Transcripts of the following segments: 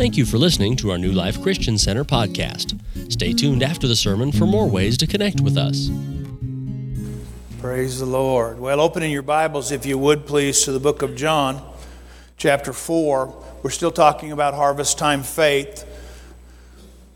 Thank you for listening to our New Life Christian Center podcast. Stay tuned after the sermon for more ways to connect with us. Praise the Lord. Well, opening your Bibles, if you would please, to the book of John, chapter 4. We're still talking about harvest time faith.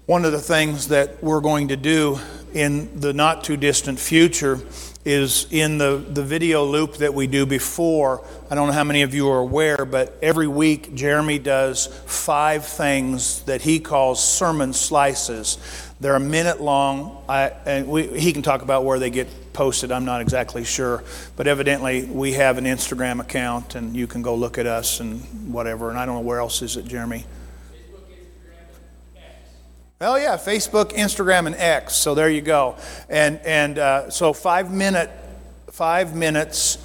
One of the things that we're going to do in the not too distant future is in the, the video loop that we do before. I don't know how many of you are aware, but every week Jeremy does five things that he calls sermon slices. They're a minute long, I, and we, he can talk about where they get posted. I'm not exactly sure, but evidently we have an Instagram account, and you can go look at us and whatever. And I don't know where else is it, Jeremy. Oh yeah, Facebook, Instagram, and X. So there you go. And and uh, so five minute, five minutes,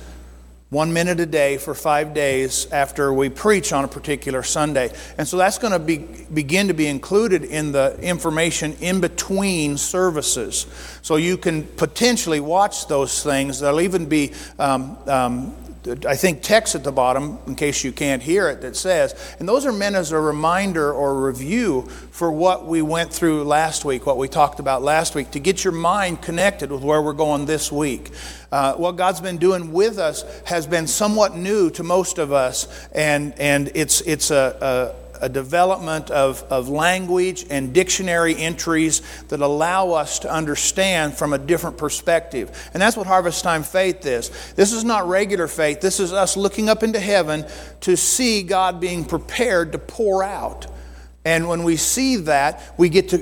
one minute a day for five days after we preach on a particular Sunday. And so that's going to be begin to be included in the information in between services. So you can potentially watch those things. There'll even be. Um, um, I think text at the bottom, in case you can't hear it, that says, and those are meant as a reminder or review for what we went through last week, what we talked about last week, to get your mind connected with where we're going this week. Uh, what God's been doing with us has been somewhat new to most of us, and, and it's, it's a, a a development of, of language and dictionary entries that allow us to understand from a different perspective. And that's what Harvest Time faith is. This is not regular faith, this is us looking up into heaven to see God being prepared to pour out. And when we see that, we get to,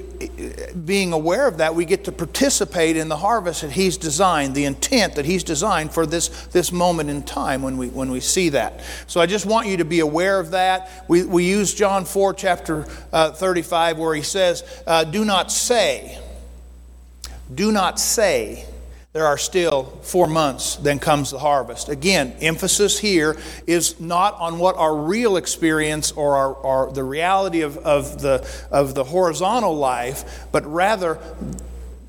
being aware of that, we get to participate in the harvest that He's designed, the intent that He's designed for this, this moment in time when we, when we see that. So I just want you to be aware of that. We, we use John 4, chapter uh, 35, where He says, uh, Do not say, do not say, there are still four months, then comes the harvest. Again, emphasis here is not on what our real experience or our, our, the reality of, of, the, of the horizontal life, but rather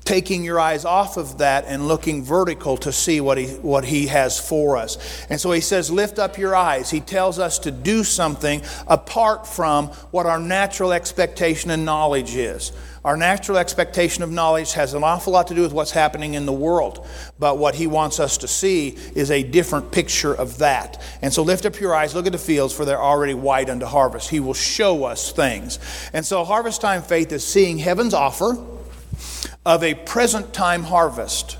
taking your eyes off of that and looking vertical to see what he, what he has for us. And so he says, Lift up your eyes. He tells us to do something apart from what our natural expectation and knowledge is. Our natural expectation of knowledge has an awful lot to do with what's happening in the world. But what he wants us to see is a different picture of that. And so lift up your eyes, look at the fields, for they're already white unto harvest. He will show us things. And so harvest time faith is seeing heaven's offer of a present time harvest.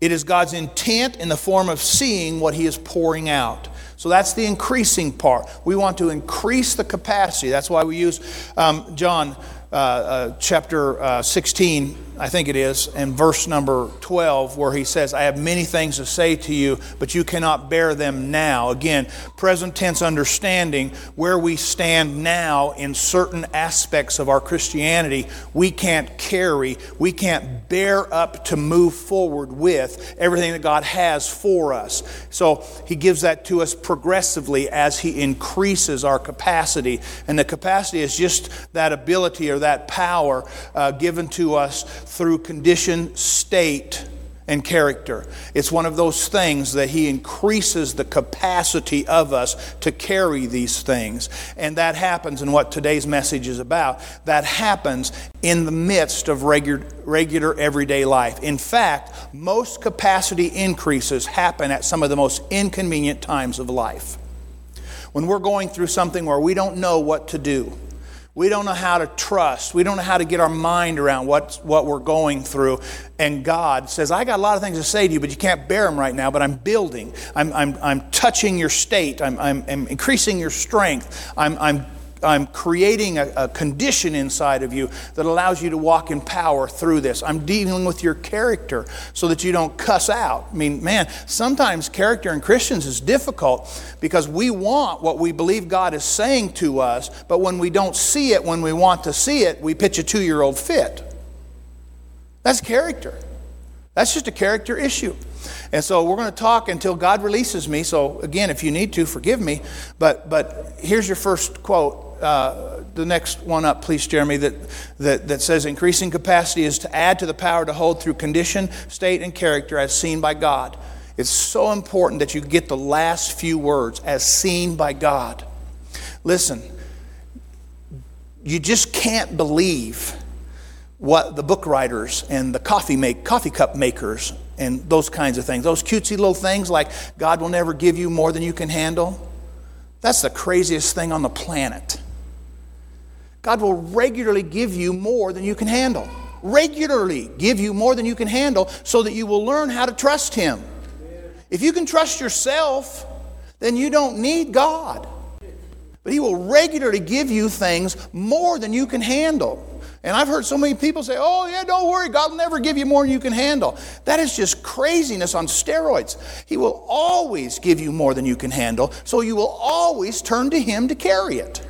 It is God's intent in the form of seeing what he is pouring out. So that's the increasing part. We want to increase the capacity. That's why we use um, John uh, uh, chapter uh, 16 I think it is, and verse number 12, where he says, I have many things to say to you, but you cannot bear them now. Again, present tense understanding where we stand now in certain aspects of our Christianity, we can't carry, we can't bear up to move forward with everything that God has for us. So he gives that to us progressively as he increases our capacity. And the capacity is just that ability or that power uh, given to us through condition, state, and character. It's one of those things that He increases the capacity of us to carry these things. And that happens in what today's message is about. That happens in the midst of regular, regular everyday life. In fact, most capacity increases happen at some of the most inconvenient times of life. When we're going through something where we don't know what to do, we don't know how to trust. We don't know how to get our mind around what, what we're going through. And God says, I got a lot of things to say to you, but you can't bear them right now. But I'm building, I'm, I'm, I'm touching your state, I'm, I'm, I'm increasing your strength, I'm, I'm I'm creating a, a, condition inside of you that allows you to walk in power through this. I'm dealing with your character so that you don't cuss out. I mean, man, sometimes character in Christians is difficult because we want what we believe God is saying to us, but when we don't see it when we want to see it, we pitch a two year old fit. That's character. That's just a character issue. And so we're going to talk until God releases me. So again, if you need to, forgive me. But but here's your first quote uh, the next one up, please, Jeremy, that, that, that says increasing capacity is to add to the power to hold through condition, state, and character as seen by God. It's so important that you get the last few words as seen by God. Listen, you just can't believe what the book writers and the coffee make coffee cup makers and those kinds of things those cutesy little things like god will never give you more than you can handle that's the craziest thing on the planet god will regularly give you more than you can handle regularly give you more than you can handle so that you will learn how to trust him if you can trust yourself then you don't need god but he will regularly give you things more than you can handle and I've heard so many people say, oh, yeah, don't worry, God will never give you more than you can handle. That is just craziness on steroids. He will always give you more than you can handle, so you will always turn to Him to carry it.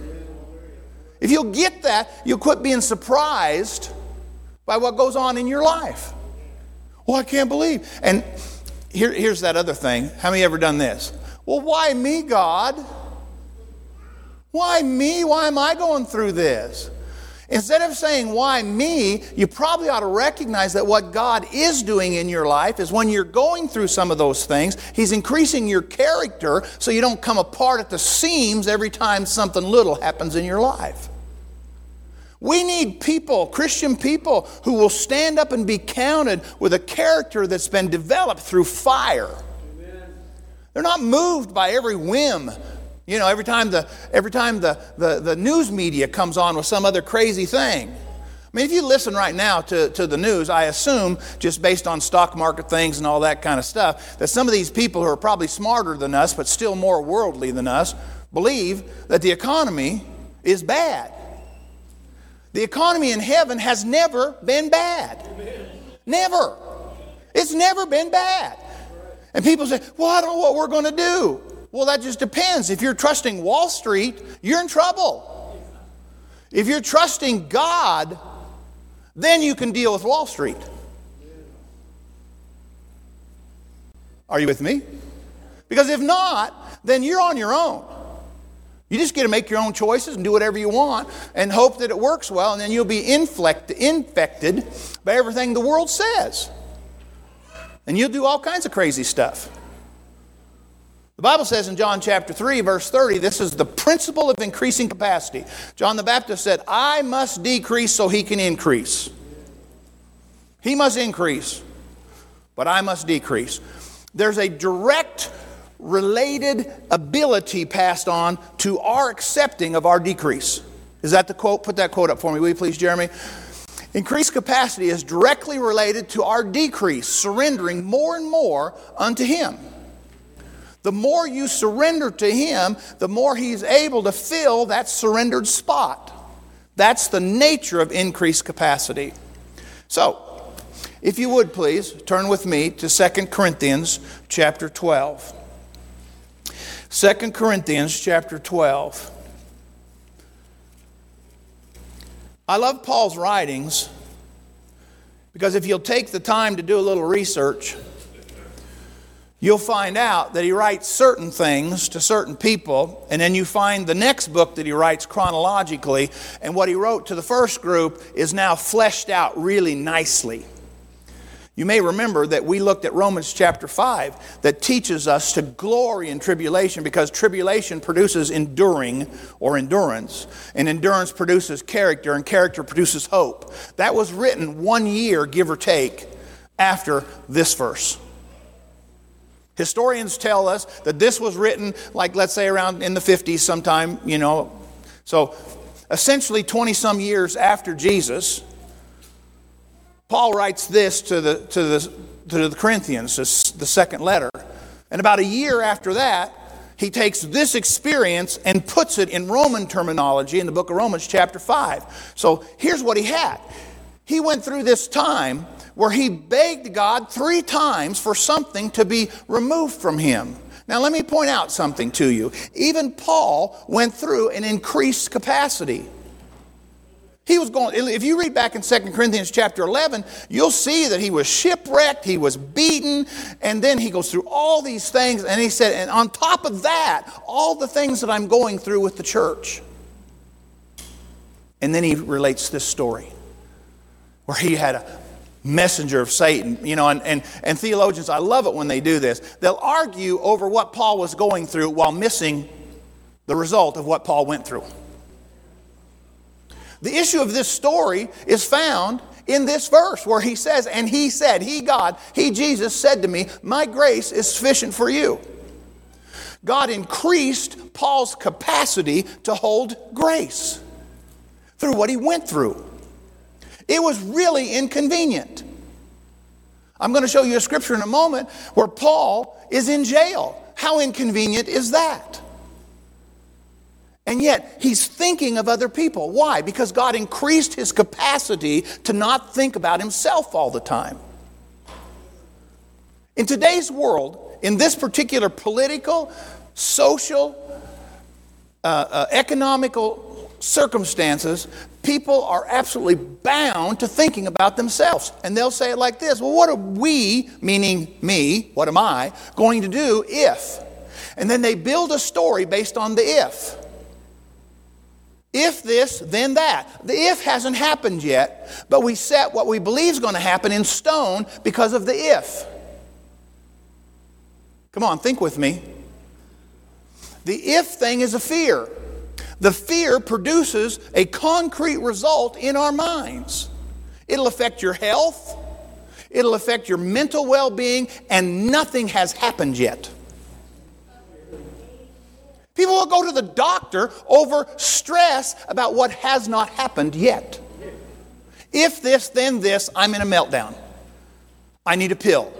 If you'll get that, you'll quit being surprised by what goes on in your life. Well, I can't believe. And here, here's that other thing. How many ever done this? Well, why me, God? Why me? Why am I going through this? Instead of saying, Why me? you probably ought to recognize that what God is doing in your life is when you're going through some of those things, He's increasing your character so you don't come apart at the seams every time something little happens in your life. We need people, Christian people, who will stand up and be counted with a character that's been developed through fire. Amen. They're not moved by every whim you know, every time the, every time the, the, the news media comes on with some other crazy thing. I mean, if you listen right now to, to the news, I assume, just based on stock market things and all that kind of stuff, that some of these people who are probably smarter than us, but still more worldly than us, believe that the economy is bad. The economy in heaven has never been bad. Never. It's never been bad. And people say, well, I don't know what we're going to do. Well, that just depends. If you're trusting Wall Street, you're in trouble. If you're trusting God, then you can deal with Wall Street. Are you with me? Because if not, then you're on your own. You just get to make your own choices and do whatever you want and hope that it works well, and then you'll be inflect, infected by everything the world says. And you'll do all kinds of crazy stuff. The Bible says in John chapter 3, verse 30, this is the principle of increasing capacity. John the Baptist said, I must decrease so he can increase. He must increase, but I must decrease. There's a direct related ability passed on to our accepting of our decrease. Is that the quote? Put that quote up for me, will you please, Jeremy? Increased capacity is directly related to our decrease, surrendering more and more unto Him. The more you surrender to Him, the more He's able to fill that surrendered spot. That's the nature of increased capacity. So, if you would please, turn with me to 2 Corinthians chapter 12. 2 Corinthians chapter 12. I love Paul's writings because if you'll take the time to do a little research, you'll find out that he writes certain things to certain people, and then you find the next book that he writes chronologically, and what he wrote to the first group is now fleshed out really nicely. You may remember that we looked at Romans chapter 5 that teaches us to glory in tribulation because tribulation produces enduring or endurance, and endurance produces character, and character produces hope. That was written one year, give or take, after this verse. Historians tell us that this was written, like, let's say, around in the 50s sometime, you know. So, essentially, 20 some years after Jesus, Paul writes this to the, to the, to the Corinthians, the second letter. And about a year after that, he takes this experience and puts it in Roman terminology in the book of Romans, chapter 5. So here's what he had. He went through this time where he begged God three times for something to be removed from him. Now, let me point out something to you. Even Paul went through an increased capacity. He was going, if you read back in 2 Corinthians chapter 11, you'll see that he was shipwrecked, he was beaten, and then he goes through all these things, and he said, and on top of that, all the things that I'm going through with the church. And then he relates this story where he had a messenger of Satan. You know, and, and, and theologians, I love it when they do this. They'll argue over what Paul was going through while missing the result of what Paul went through. The issue of this story is found in this verse where he says, And he said, He, God, He, Jesus, said to me, My grace is sufficient for you. God increased Paul's capacity to hold grace through what he went through. It was really inconvenient. I'm going to show you a scripture in a moment where Paul is in jail. How inconvenient is that? And yet, he's thinking of other people. Why? Because God increased his capacity to not think about himself all the time. In today's world, in this particular political, social, uh, uh, economical circumstances, people are absolutely bound to thinking about themselves. And they'll say it like this Well, what are we, meaning me, what am I, going to do if? And then they build a story based on the if. If this, then that. The if hasn't happened yet, but we set what we believe is going to happen in stone because of the if. Come on, think with me. The if thing is a fear. The fear produces a concrete result in our minds. It'll affect your health, it'll affect your mental well being, and nothing has happened yet. People will go to the doctor over stress about what has not happened yet. If this, then this, I'm in a meltdown. I need a pill.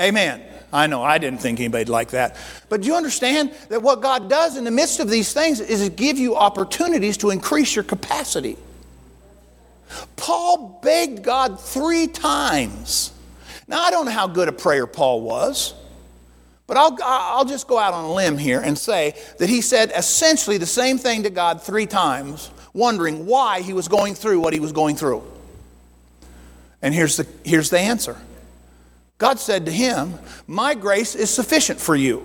Amen. I know, I didn't think anybody'd like that. But do you understand that what God does in the midst of these things is give you opportunities to increase your capacity? Paul begged God three times. Now, I don't know how good a prayer Paul was. But I'll, I'll just go out on a limb here and say that he said essentially the same thing to God three times, wondering why he was going through what he was going through. And here's the, here's the answer God said to him, My grace is sufficient for you,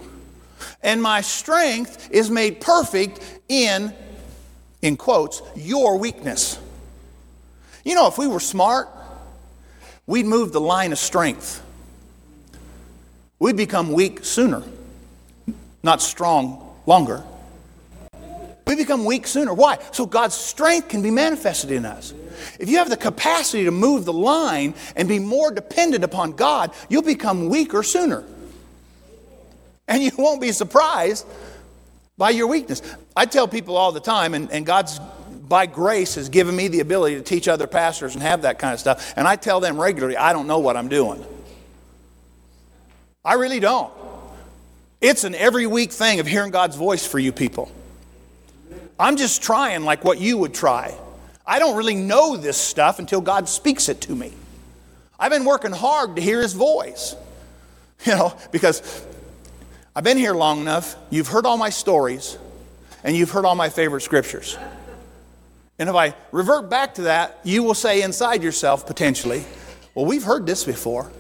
and my strength is made perfect in, in quotes, your weakness. You know, if we were smart, we'd move the line of strength we become weak sooner, not strong longer. We become weak sooner. Why? So God's strength can be manifested in us. If you have the capacity to move the line and be more dependent upon God, you'll become weaker sooner. And you won't be surprised by your weakness. I tell people all the time, and, and God's by grace has given me the ability to teach other pastors and have that kind of stuff. And I tell them regularly, I don't know what I'm doing. I really don't. It's an every week thing of hearing God's voice for you people. I'm just trying like what you would try. I don't really know this stuff until God speaks it to me. I've been working hard to hear His voice. You know, because I've been here long enough, you've heard all my stories, and you've heard all my favorite scriptures. And if I revert back to that, you will say inside yourself potentially, well, we've heard this before.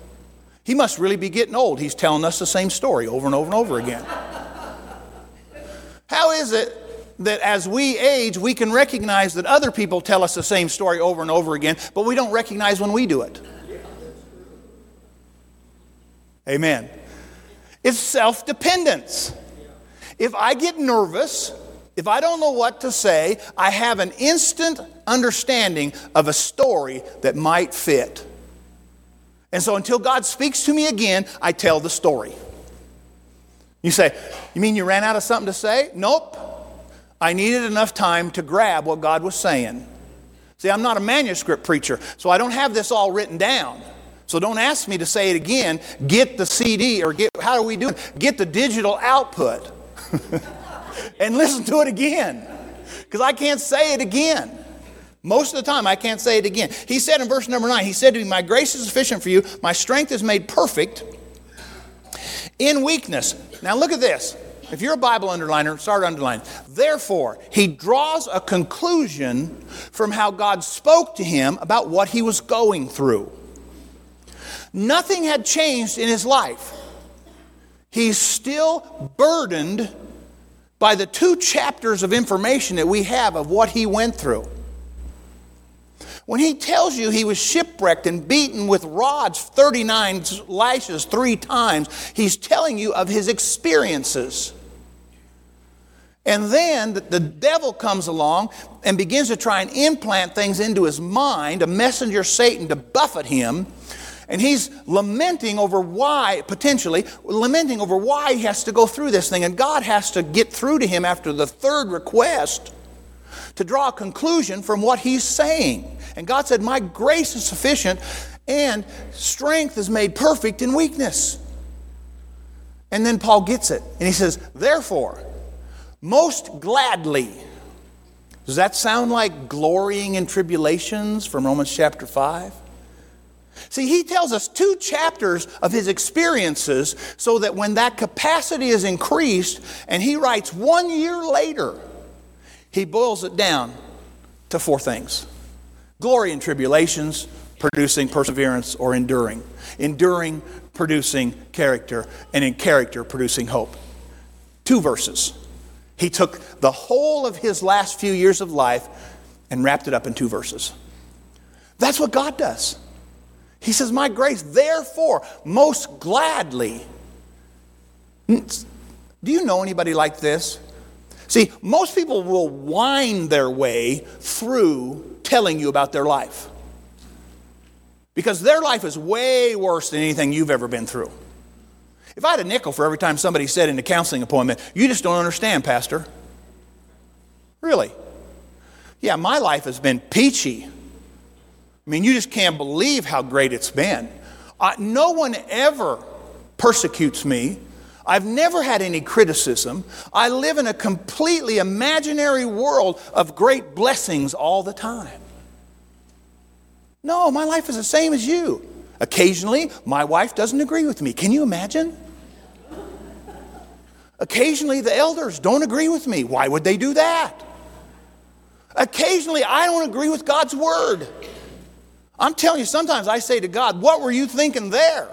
He must really be getting old. He's telling us the same story over and over and over again. How is it that as we age, we can recognize that other people tell us the same story over and over again, but we don't recognize when we do it? Amen. It's self dependence. If I get nervous, if I don't know what to say, I have an instant understanding of a story that might fit. And so until God speaks to me again, I tell the story. You say, You mean you ran out of something to say? Nope. I needed enough time to grab what God was saying. See, I'm not a manuscript preacher, so I don't have this all written down. So don't ask me to say it again. Get the CD or get, how do we do it? Get the digital output and listen to it again because I can't say it again. Most of the time, I can't say it again. He said in verse number nine, He said to me, My grace is sufficient for you, my strength is made perfect in weakness. Now look at this. If you're a Bible underliner, start underlining. Therefore, he draws a conclusion from how God spoke to him about what he was going through. Nothing had changed in his life. He's still burdened by the two chapters of information that we have of what he went through. When he tells you he was shipwrecked and beaten with rods, 39 lashes three times, he's telling you of his experiences. And then the devil comes along and begins to try and implant things into his mind, a messenger Satan to buffet him. And he's lamenting over why, potentially, lamenting over why he has to go through this thing. And God has to get through to him after the third request to draw a conclusion from what he's saying. And God said, My grace is sufficient, and strength is made perfect in weakness. And then Paul gets it. And he says, Therefore, most gladly. Does that sound like glorying in tribulations from Romans chapter 5? See, he tells us two chapters of his experiences so that when that capacity is increased and he writes one year later, he boils it down to four things glory in tribulations, producing perseverance or enduring, enduring, producing character, and in character, producing hope. Two verses. He took the whole of his last few years of life and wrapped it up in two verses. That's what God does. He says, My grace, therefore, most gladly. Do you know anybody like this? See, most people will wind their way through telling you about their life because their life is way worse than anything you've ever been through. If I had a nickel for every time somebody said in a counseling appointment, you just don't understand, Pastor. Really? Yeah, my life has been peachy. I mean, you just can't believe how great it's been. Uh, no one ever persecutes me. I've never had any criticism. I live in a completely imaginary world of great blessings all the time. No, my life is the same as you. Occasionally, my wife doesn't agree with me. Can you imagine? Occasionally, the elders don't agree with me. Why would they do that? Occasionally, I don't agree with God's word. I'm telling you, sometimes I say to God, What were you thinking there?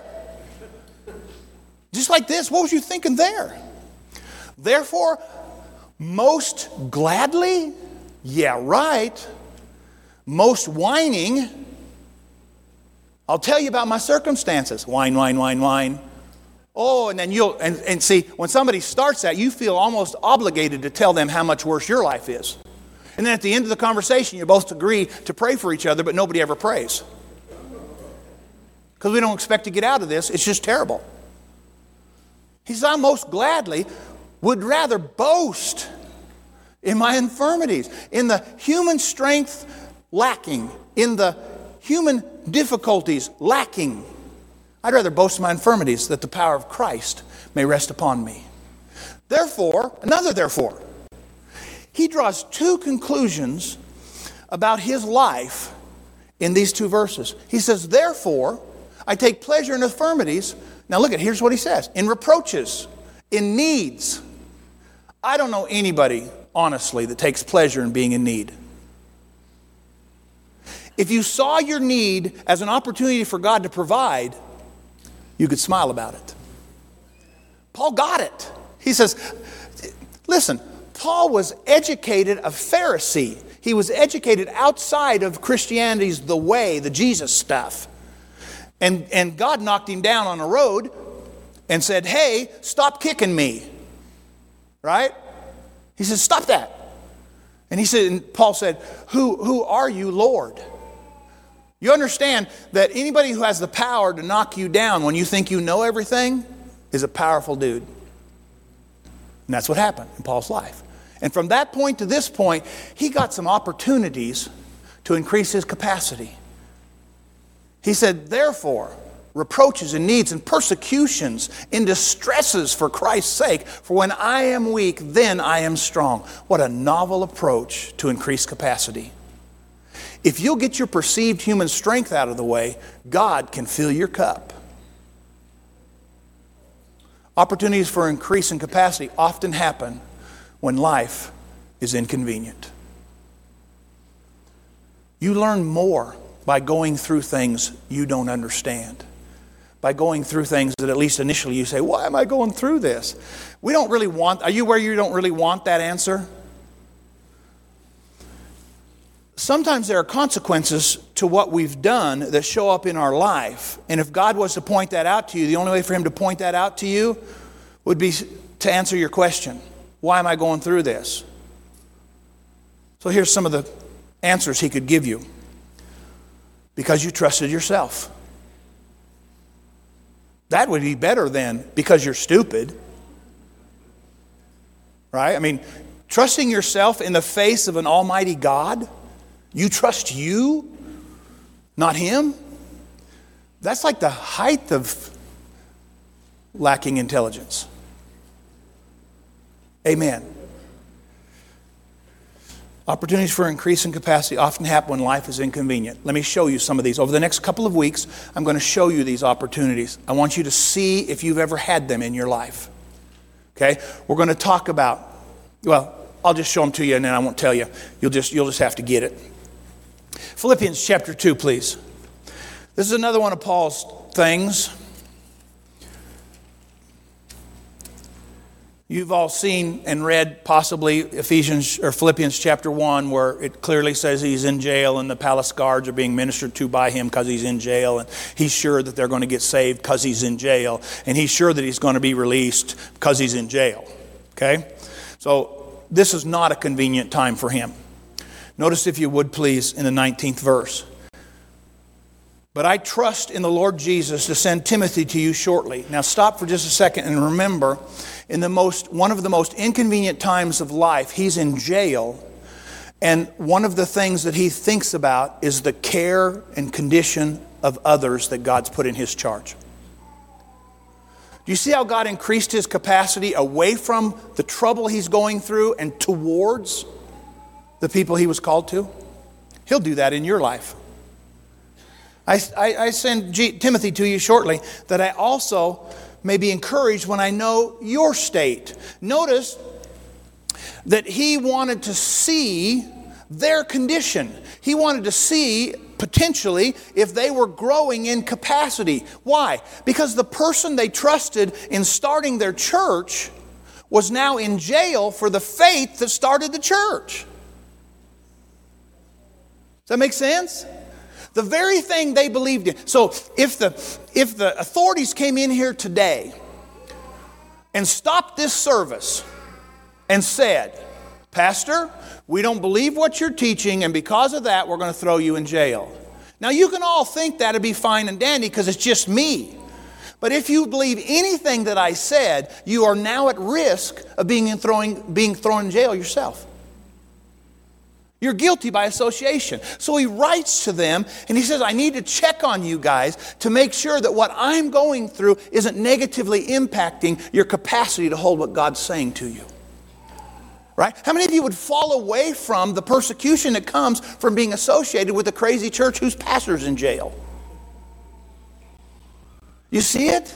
Just like this, what was you thinking there? Therefore, most gladly, yeah, right. Most whining, I'll tell you about my circumstances. Whine, whine, whine, whine. Oh, and then you'll, and, and see, when somebody starts that, you feel almost obligated to tell them how much worse your life is. And then at the end of the conversation, you both agree to pray for each other, but nobody ever prays. Because we don't expect to get out of this. It's just terrible. He says, I most gladly would rather boast in my infirmities, in the human strength lacking, in the human difficulties lacking I'd rather boast my infirmities that the power of Christ may rest upon me. Therefore, another therefore, he draws two conclusions about his life in these two verses. He says, Therefore, I take pleasure in infirmities. Now look at here's what he says in reproaches, in needs. I don't know anybody, honestly, that takes pleasure in being in need. If you saw your need as an opportunity for God to provide, you could smile about it. Paul got it. He says, listen, Paul was educated a Pharisee. He was educated outside of Christianity's the way, the Jesus stuff. And, and God knocked him down on a road and said, Hey, stop kicking me. Right? He said, Stop that. And he said, and Paul said, Who, who are you, Lord? You understand that anybody who has the power to knock you down when you think you know everything is a powerful dude. And that's what happened in Paul's life. And from that point to this point, he got some opportunities to increase his capacity. He said, Therefore, reproaches and needs and persecutions and distresses for Christ's sake, for when I am weak, then I am strong. What a novel approach to increase capacity. If you'll get your perceived human strength out of the way, God can fill your cup. Opportunities for increase in capacity often happen when life is inconvenient. You learn more by going through things you don't understand. By going through things that at least initially you say, Why am I going through this? We don't really want, are you where you don't really want that answer? sometimes there are consequences to what we've done that show up in our life. And if God was to point that out to you, the only way for Him to point that out to you would be to answer your question Why am I going through this? So here's some of the answers he could give you. Because you trusted yourself. That would be better than because you're stupid. Right? I mean, trusting yourself in the face of an almighty God, you trust you, not him. That's like the height of lacking intelligence. Amen. Opportunities for increasing capacity often happen when life is inconvenient. Let me show you some of these. Over the next couple of weeks, I'm going to show you these opportunities. I want you to see if you've ever had them in your life. Okay? We're going to talk about, well, I'll just show them to you and then I won't tell you. You'll just, you'll just have to get it. Philippians chapter 2, please. This is another one of Paul's things. You've all seen and read possibly Ephesians or Philippians chapter 1, where it clearly says he's in jail and the palace guards are being ministered to by him because he's in jail. And he's sure that they're going to get saved because he's in jail. And he's sure that he's going to be released because he's in jail. Okay? So this is not a convenient time for him. Notice, if you would please, in the 19th verse. But I trust in the Lord Jesus to send Timothy to you shortly. Now, stop for just a second and remember in the most, one of the most inconvenient times of life, he's in jail. And one of the things that he thinks about is the care and condition of others that God's put in his charge. Do you see how God increased his capacity away from the trouble he's going through and towards the people he was called to? He'll do that in your life. I, I, I send G, Timothy to you shortly that I also may be encouraged when I know your state. Notice that he wanted to see their condition. He wanted to see potentially if they were growing in capacity. Why? Because the person they trusted in starting their church was now in jail for the faith that started the church. Does that make sense? The very thing they believed in. So if the, if the authorities came in here today and stopped this service and said, Pastor, we don't believe what you're teaching, and because of that, we're going to throw you in jail. Now, you can all think that'd be fine and dandy because it's just me. But if you believe anything that I said, you are now at risk of being, throwing, being thrown in jail yourself. You're guilty by association. So he writes to them and he says, I need to check on you guys to make sure that what I'm going through isn't negatively impacting your capacity to hold what God's saying to you. Right? How many of you would fall away from the persecution that comes from being associated with a crazy church whose pastor's in jail? You see it?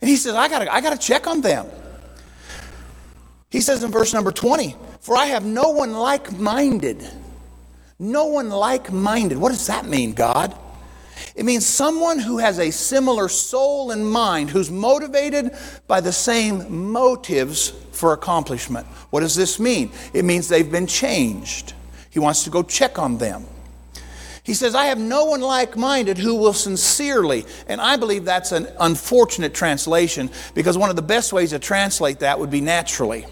And he says, I gotta, I gotta check on them. He says in verse number 20, For I have no one like minded. No one like minded. What does that mean, God? It means someone who has a similar soul and mind, who's motivated by the same motives for accomplishment. What does this mean? It means they've been changed. He wants to go check on them. He says, I have no one like minded who will sincerely. And I believe that's an unfortunate translation because one of the best ways to translate that would be naturally.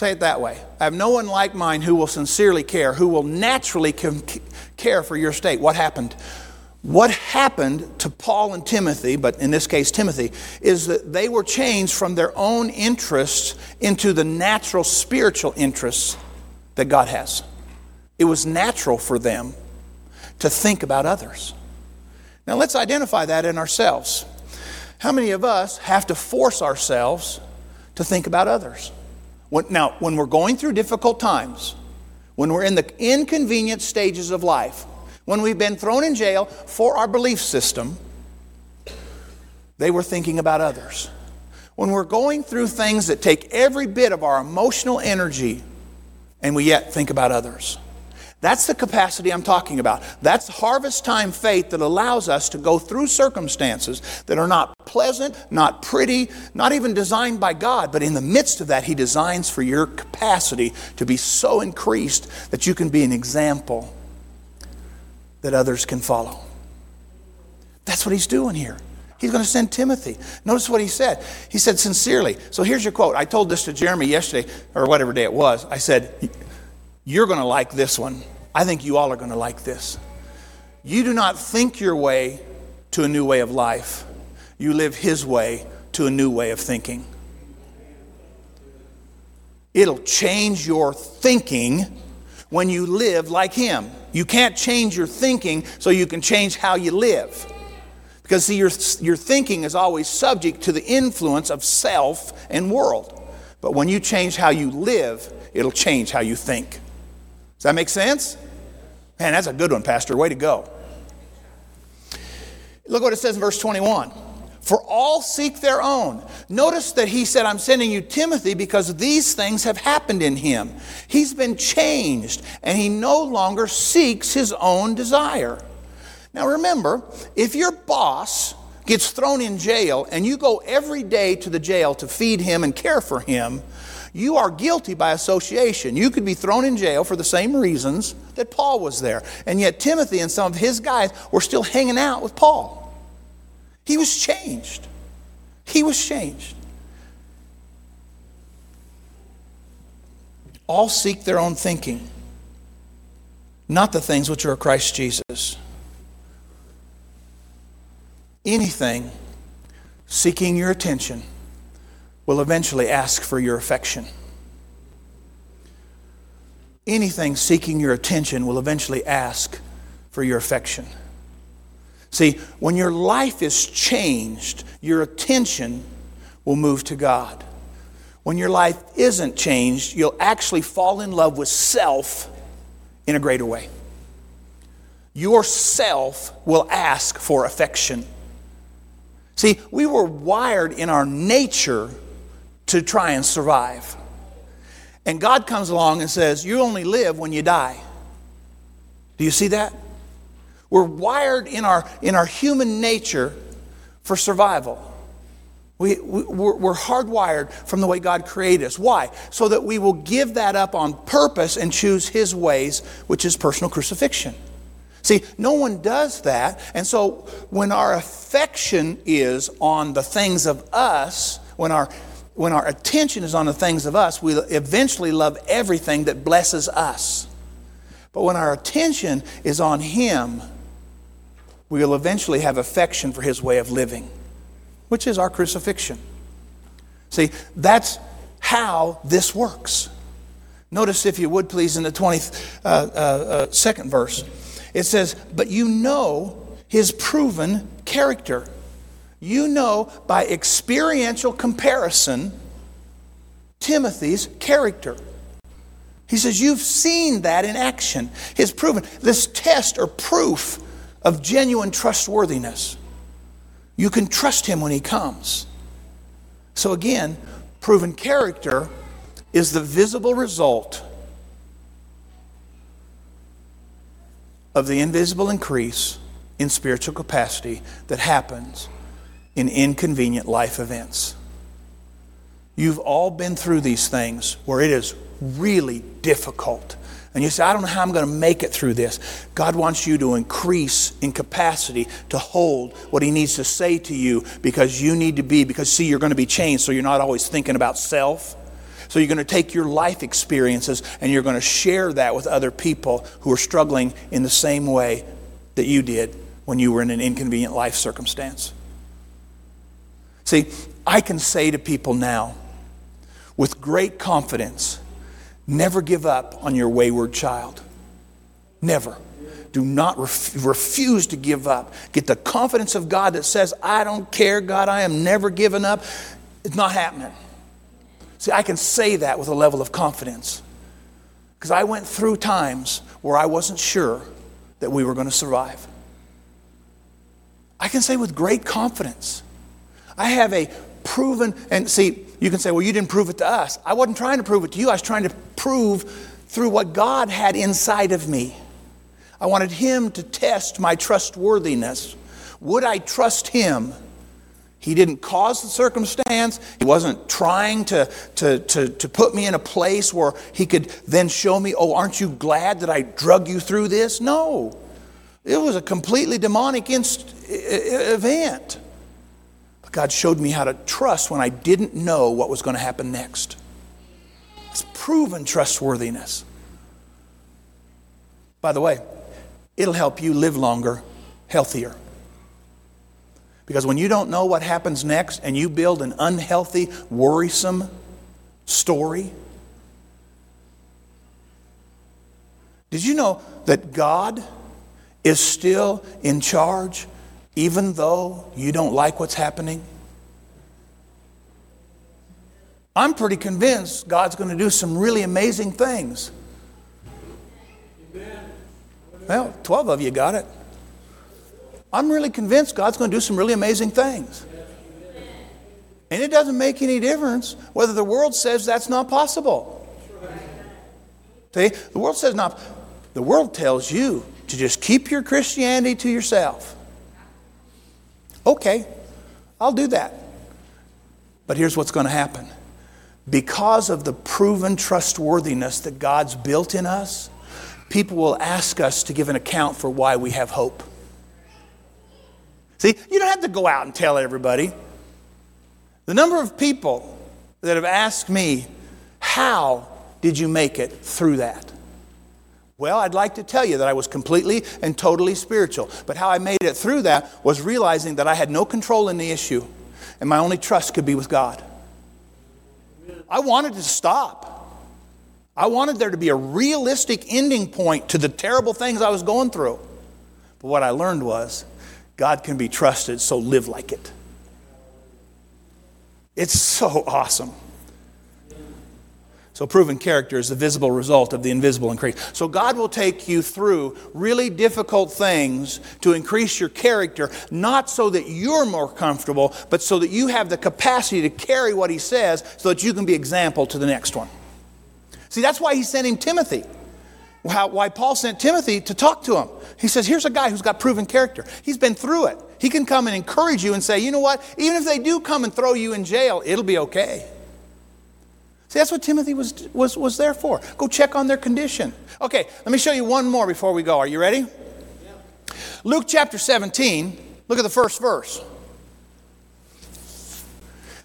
Say it that way. I have no one like mine who will sincerely care, who will naturally care for your state. What happened? What happened to Paul and Timothy, but in this case Timothy, is that they were changed from their own interests into the natural spiritual interests that God has. It was natural for them to think about others. Now let's identify that in ourselves. How many of us have to force ourselves to think about others? When, now, when we're going through difficult times, when we're in the inconvenient stages of life, when we've been thrown in jail for our belief system, they were thinking about others. When we're going through things that take every bit of our emotional energy and we yet think about others. That's the capacity I'm talking about. That's harvest time faith that allows us to go through circumstances that are not pleasant, not pretty, not even designed by God, but in the midst of that, He designs for your capacity to be so increased that you can be an example that others can follow. That's what He's doing here. He's going to send Timothy. Notice what he said. He said, sincerely. So here's your quote. I told this to Jeremy yesterday, or whatever day it was. I said, You're going to like this one. I think you all are going to like this. You do not think your way to a new way of life, you live his way to a new way of thinking. It'll change your thinking when you live like him. You can't change your thinking so you can change how you live. Because, see, your, your thinking is always subject to the influence of self and world. But when you change how you live, it'll change how you think. Does that make sense? Man, that's a good one, Pastor. Way to go. Look what it says in verse 21. For all seek their own. Notice that he said, I'm sending you Timothy because these things have happened in him. He's been changed and he no longer seeks his own desire. Now remember, if your boss gets thrown in jail and you go every day to the jail to feed him and care for him, you are guilty by association. You could be thrown in jail for the same reasons that Paul was there. And yet, Timothy and some of his guys were still hanging out with Paul. He was changed. He was changed. All seek their own thinking, not the things which are Christ Jesus. Anything seeking your attention will eventually ask for your affection. Anything seeking your attention will eventually ask for your affection. See, when your life is changed, your attention will move to God. When your life isn't changed, you'll actually fall in love with self in a greater way. Your self will ask for affection. See, we were wired in our nature to try and survive. And God comes along and says, You only live when you die. Do you see that? We're wired in our, in our human nature for survival. We, we, we're hardwired from the way God created us. Why? So that we will give that up on purpose and choose His ways, which is personal crucifixion. See, no one does that. And so when our affection is on the things of us, when our, when our attention is on the things of us, we eventually love everything that blesses us. But when our attention is on Him, we will eventually have affection for his way of living, which is our crucifixion. See, that's how this works. Notice, if you would please, in the 22nd uh, uh, uh, verse, it says, But you know his proven character. You know by experiential comparison Timothy's character. He says, You've seen that in action. His proven, this test or proof of genuine trustworthiness. You can trust him when he comes. So, again, proven character is the visible result of the invisible increase in spiritual capacity that happens in inconvenient life events. You've all been through these things where it is really difficult and you say, I don't know how I'm going to make it through this. God wants you to increase in capacity to hold what He needs to say to you because you need to be, because see, you're going to be changed, so you're not always thinking about self. So you're going to take your life experiences and you're going to share that with other people who are struggling in the same way that you did when you were in an inconvenient life circumstance. See, I can say to people now with great confidence Never give up on your wayward child. Never. Do not ref- refuse to give up. Get the confidence of God that says, I don't care, God, I am never giving up. It's not happening. See, I can say that with a level of confidence because I went through times where I wasn't sure that we were going to survive. I can say with great confidence. I have a proven, and see, you can say, well, you didn't prove it to us. I wasn't trying to prove it to you. I was trying to prove through what God had inside of me. I wanted Him to test my trustworthiness. Would I trust Him? He didn't cause the circumstance. He wasn't trying to, to, to, to put me in a place where He could then show me, oh, aren't you glad that I drug you through this? No. It was a completely demonic inst- event. God showed me how to trust when I didn't know what was going to happen next. It's proven trustworthiness. By the way, it'll help you live longer, healthier. Because when you don't know what happens next and you build an unhealthy, worrisome story, did you know that God is still in charge even though you don't like what's happening? I'm pretty convinced God's going to do some really amazing things. Well, 12 of you got it. I'm really convinced God's going to do some really amazing things. And it doesn't make any difference whether the world says that's not possible. See, the world says not. The world tells you to just keep your Christianity to yourself. Okay, I'll do that. But here's what's going to happen because of the proven trustworthiness that God's built in us, people will ask us to give an account for why we have hope. See, you don't have to go out and tell everybody. The number of people that have asked me, How did you make it through that? Well, I'd like to tell you that I was completely and totally spiritual. But how I made it through that was realizing that I had no control in the issue, and my only trust could be with God. I wanted to stop. I wanted there to be a realistic ending point to the terrible things I was going through. But what I learned was God can be trusted, so live like it. It's so awesome. So, proven character is the visible result of the invisible increase. So, God will take you through really difficult things to increase your character, not so that you're more comfortable, but so that you have the capacity to carry what He says so that you can be example to the next one. See, that's why He sent him Timothy. Why Paul sent Timothy to talk to him. He says, Here's a guy who's got proven character. He's been through it. He can come and encourage you and say, You know what? Even if they do come and throw you in jail, it'll be okay. See, that's what Timothy was, was, was there for. Go check on their condition. Okay, let me show you one more before we go. Are you ready? Luke chapter 17, look at the first verse.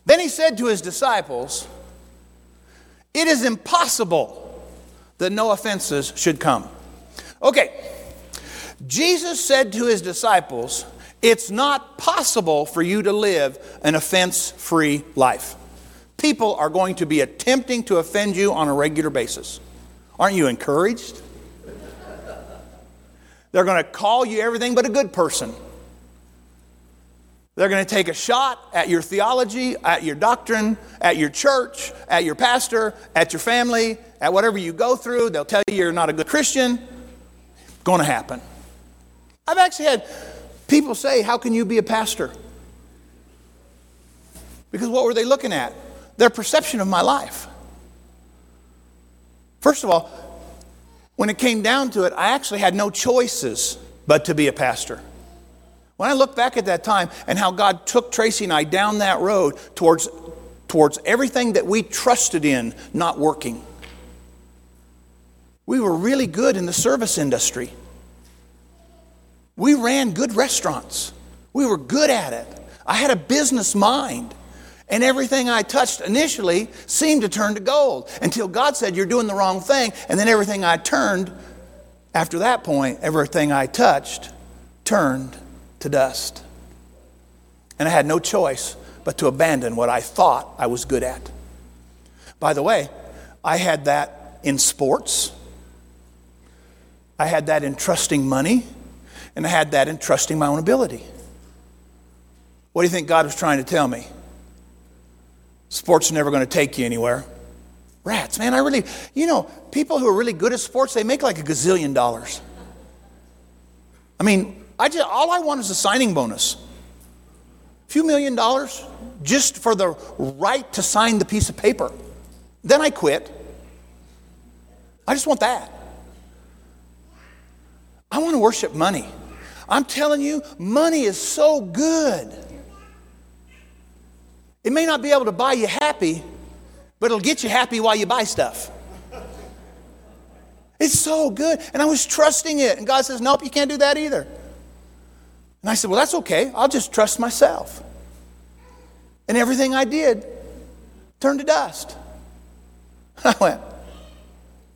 Then he said to his disciples, It is impossible that no offenses should come. Okay, Jesus said to his disciples, It's not possible for you to live an offense free life people are going to be attempting to offend you on a regular basis. Aren't you encouraged? They're going to call you everything but a good person. They're going to take a shot at your theology, at your doctrine, at your church, at your pastor, at your family, at whatever you go through. They'll tell you you're not a good Christian. Going to happen. I've actually had people say, How can you be a pastor? Because what were they looking at? Their perception of my life. First of all, when it came down to it, I actually had no choices but to be a pastor. When I look back at that time and how God took Tracy and I down that road towards, towards everything that we trusted in not working, we were really good in the service industry. We ran good restaurants, we were good at it. I had a business mind. And everything I touched initially seemed to turn to gold until God said, You're doing the wrong thing. And then everything I turned, after that point, everything I touched turned to dust. And I had no choice but to abandon what I thought I was good at. By the way, I had that in sports, I had that in trusting money, and I had that in trusting my own ability. What do you think God was trying to tell me? Sports are never going to take you anywhere. Rats, man, I really, you know, people who are really good at sports, they make like a gazillion dollars. I mean, I just, all I want is a signing bonus. A few million dollars just for the right to sign the piece of paper. Then I quit. I just want that. I want to worship money. I'm telling you, money is so good. It may not be able to buy you happy, but it'll get you happy while you buy stuff. It's so good. And I was trusting it. And God says, Nope, you can't do that either. And I said, Well, that's okay. I'll just trust myself. And everything I did turned to dust. I went,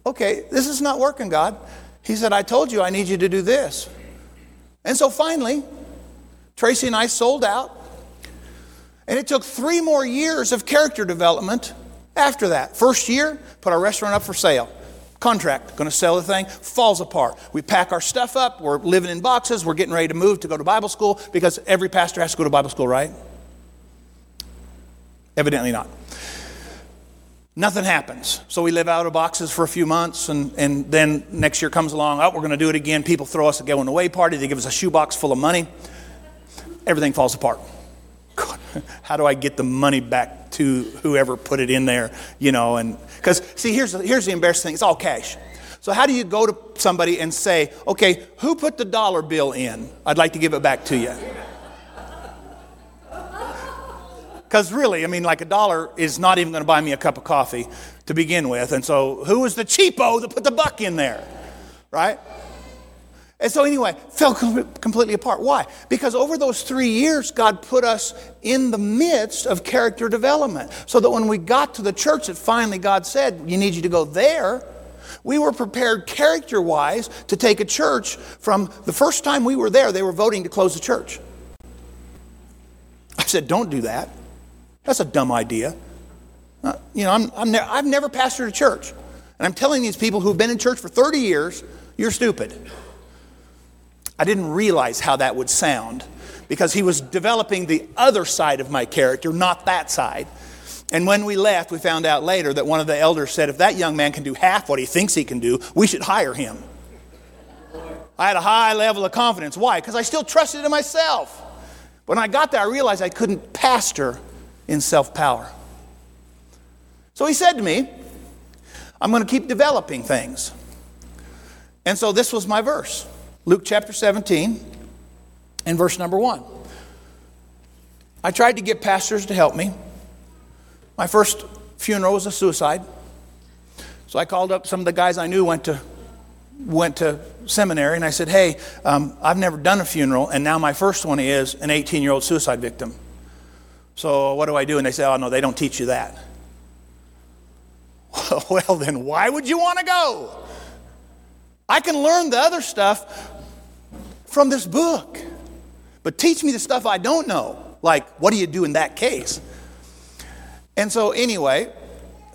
okay, this is not working, God. He said, I told you I need you to do this. And so finally, Tracy and I sold out. And it took three more years of character development after that. First year, put our restaurant up for sale. Contract, to sell the thing, falls apart. We pack our stuff up, we're living in boxes, we're getting ready to move to go to Bible school because every pastor has to go to Bible school, right? Evidently not. Nothing happens. So we live out of boxes for a few months, and, and then next year comes along. Oh, we're to do it again. People throw us a going away party. They give us a shoebox full of money. Everything falls apart. How do I get the money back to whoever put it in there? You know, and because see, here's here's the embarrassing thing. It's all cash. So how do you go to somebody and say, okay, who put the dollar bill in? I'd like to give it back to you. Because really, I mean, like a dollar is not even going to buy me a cup of coffee to begin with. And so, who was the cheapo that put the buck in there? Right? And so, anyway, fell completely apart. Why? Because over those three years, God put us in the midst of character development. So that when we got to the church that finally God said, You need you to go there, we were prepared character wise to take a church from the first time we were there, they were voting to close the church. I said, Don't do that. That's a dumb idea. Uh, you know, I'm, I'm ne- I've never pastored a church. And I'm telling these people who've been in church for 30 years, you're stupid. I didn't realize how that would sound because he was developing the other side of my character, not that side. And when we left, we found out later that one of the elders said, if that young man can do half what he thinks he can do, we should hire him. I had a high level of confidence. Why? Because I still trusted in myself. When I got there, I realized I couldn't pastor in self power. So he said to me, I'm going to keep developing things. And so this was my verse Luke chapter 17 and verse number 1. I tried to get pastors to help me. My first funeral was a suicide. So I called up some of the guys I knew went to went to seminary and I said, Hey, um, I've never done a funeral, and now my first one is an 18 year old suicide victim. So what do I do? And they say, oh, no, they don't teach you that. well, then why would you want to go? I can learn the other stuff from this book, but teach me the stuff I don't know. Like, what do you do in that case? And so, anyway,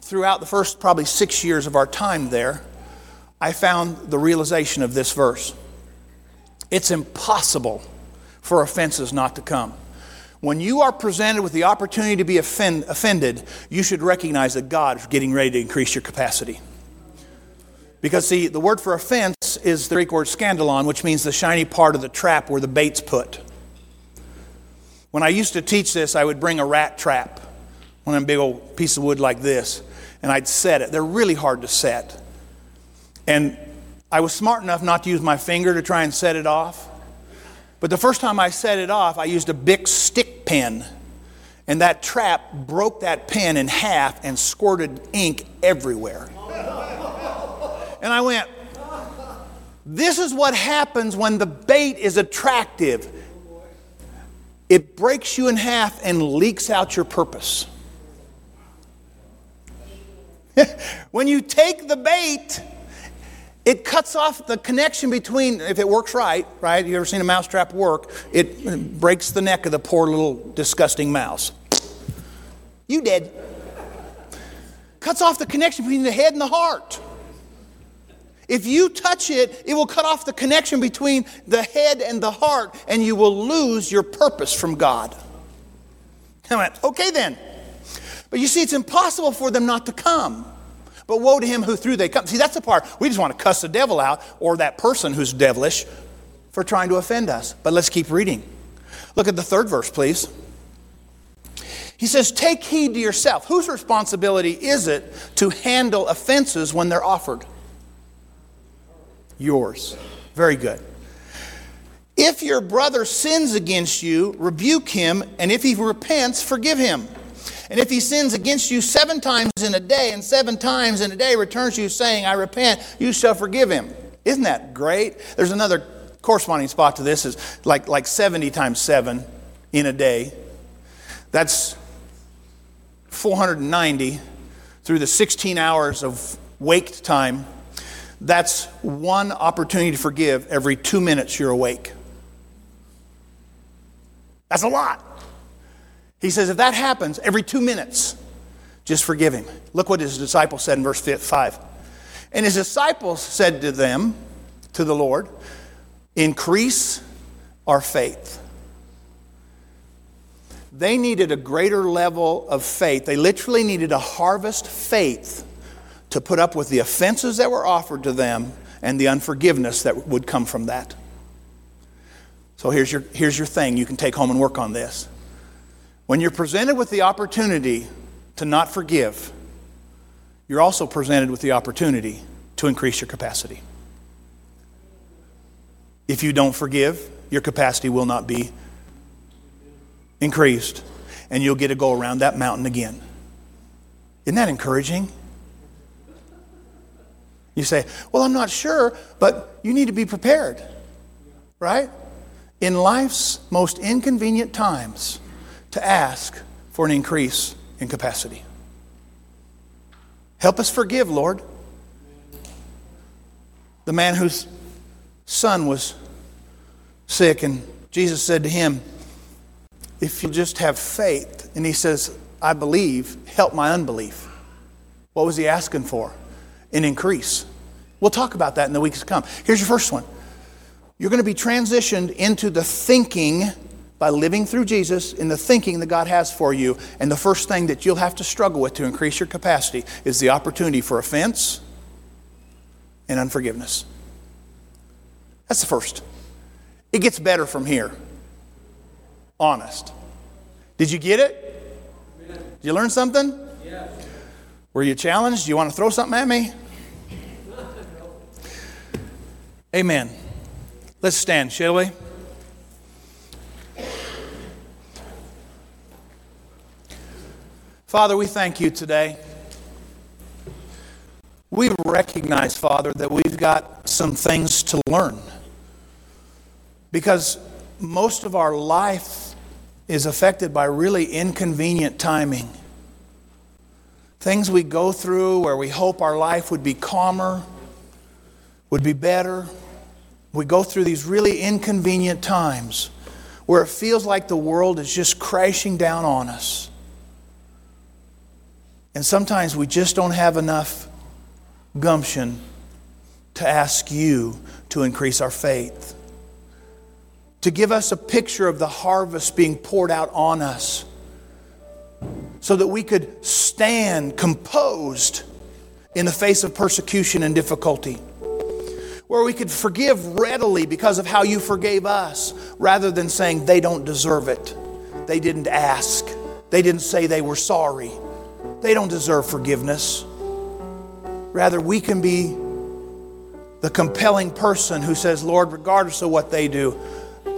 throughout the first probably six years of our time there, I found the realization of this verse. It's impossible for offenses not to come. When you are presented with the opportunity to be offend, offended, you should recognize that God is getting ready to increase your capacity. Because, see, the word for offense is the Greek word scandalon, which means the shiny part of the trap where the bait's put. When I used to teach this, I would bring a rat trap, one of them big old piece of wood like this, and I'd set it. They're really hard to set. And I was smart enough not to use my finger to try and set it off. But the first time I set it off, I used a big stick pen. And that trap broke that pen in half and squirted ink everywhere. And I went, This is what happens when the bait is attractive. It breaks you in half and leaks out your purpose. when you take the bait, it cuts off the connection between, if it works right, right? You ever seen a mousetrap work? It breaks the neck of the poor little disgusting mouse. You dead. Cuts off the connection between the head and the heart. If you touch it, it will cut off the connection between the head and the heart, and you will lose your purpose from God. I went, okay then. But you see, it's impossible for them not to come. But woe to him who through they come. See, that's the part. We just want to cuss the devil out or that person who's devilish for trying to offend us. But let's keep reading. Look at the third verse, please. He says, Take heed to yourself. Whose responsibility is it to handle offenses when they're offered? Yours. Very good. If your brother sins against you, rebuke him, and if he repents, forgive him. And if he sins against you seven times in a day, and seven times in a day returns you saying, I repent, you shall forgive him. Isn't that great? There's another corresponding spot to this is like, like 70 times seven in a day. That's 490 through the 16 hours of waked time, that's one opportunity to forgive every two minutes you're awake. That's a lot. He says, if that happens every two minutes, just forgive him. Look what his disciples said in verse 5. And his disciples said to them, to the Lord, increase our faith. They needed a greater level of faith. They literally needed to harvest faith to put up with the offenses that were offered to them and the unforgiveness that would come from that. So here's your, here's your thing you can take home and work on this. When you're presented with the opportunity to not forgive, you're also presented with the opportunity to increase your capacity. If you don't forgive, your capacity will not be increased, and you'll get to go around that mountain again. Isn't that encouraging? You say, Well, I'm not sure, but you need to be prepared, right? In life's most inconvenient times, to ask for an increase in capacity. Help us forgive, Lord. The man whose son was sick, and Jesus said to him, If you just have faith, and he says, I believe, help my unbelief. What was he asking for? An increase. We'll talk about that in the weeks to come. Here's your first one. You're going to be transitioned into the thinking by living through Jesus in the thinking that God has for you. And the first thing that you'll have to struggle with to increase your capacity is the opportunity for offense and unforgiveness. That's the first. It gets better from here. Honest. Did you get it? Did you learn something? Yes. Were you challenged? Do you want to throw something at me? Amen. Let's stand, shall we? Father, we thank you today. We recognize, Father, that we've got some things to learn. Because most of our life is affected by really inconvenient timing. Things we go through where we hope our life would be calmer, would be better. We go through these really inconvenient times where it feels like the world is just crashing down on us. And sometimes we just don't have enough gumption to ask you to increase our faith, to give us a picture of the harvest being poured out on us so that we could stand composed in the face of persecution and difficulty. Where we could forgive readily because of how you forgave us, rather than saying they don't deserve it. They didn't ask. They didn't say they were sorry. They don't deserve forgiveness. Rather, we can be the compelling person who says, Lord, regardless of what they do,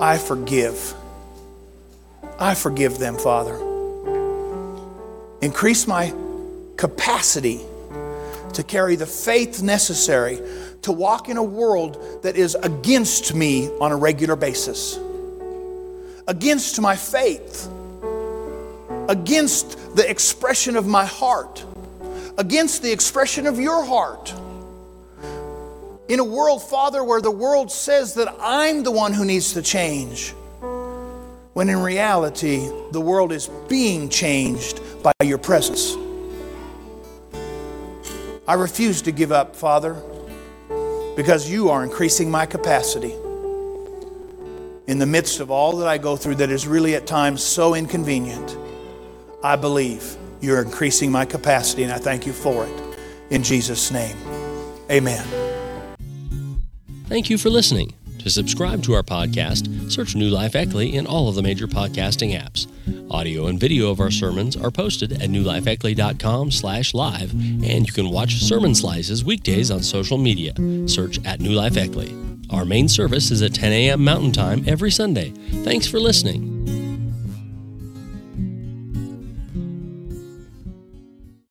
I forgive. I forgive them, Father. Increase my capacity to carry the faith necessary to walk in a world that is against me on a regular basis, against my faith, against the expression of my heart, against the expression of your heart. In a world, Father, where the world says that I'm the one who needs to change, when in reality, the world is being changed by your presence. I refuse to give up, Father, because you are increasing my capacity in the midst of all that I go through that is really at times so inconvenient. I believe you're increasing my capacity, and I thank you for it. In Jesus' name, amen. Thank you for listening. To subscribe to our podcast, search New Life Eckley in all of the major podcasting apps. Audio and video of our sermons are posted at newlifeeckley.com slash live, and you can watch sermon slices weekdays on social media. Search at New Life Eckley. Our main service is at 10 a.m. Mountain Time every Sunday. Thanks for listening.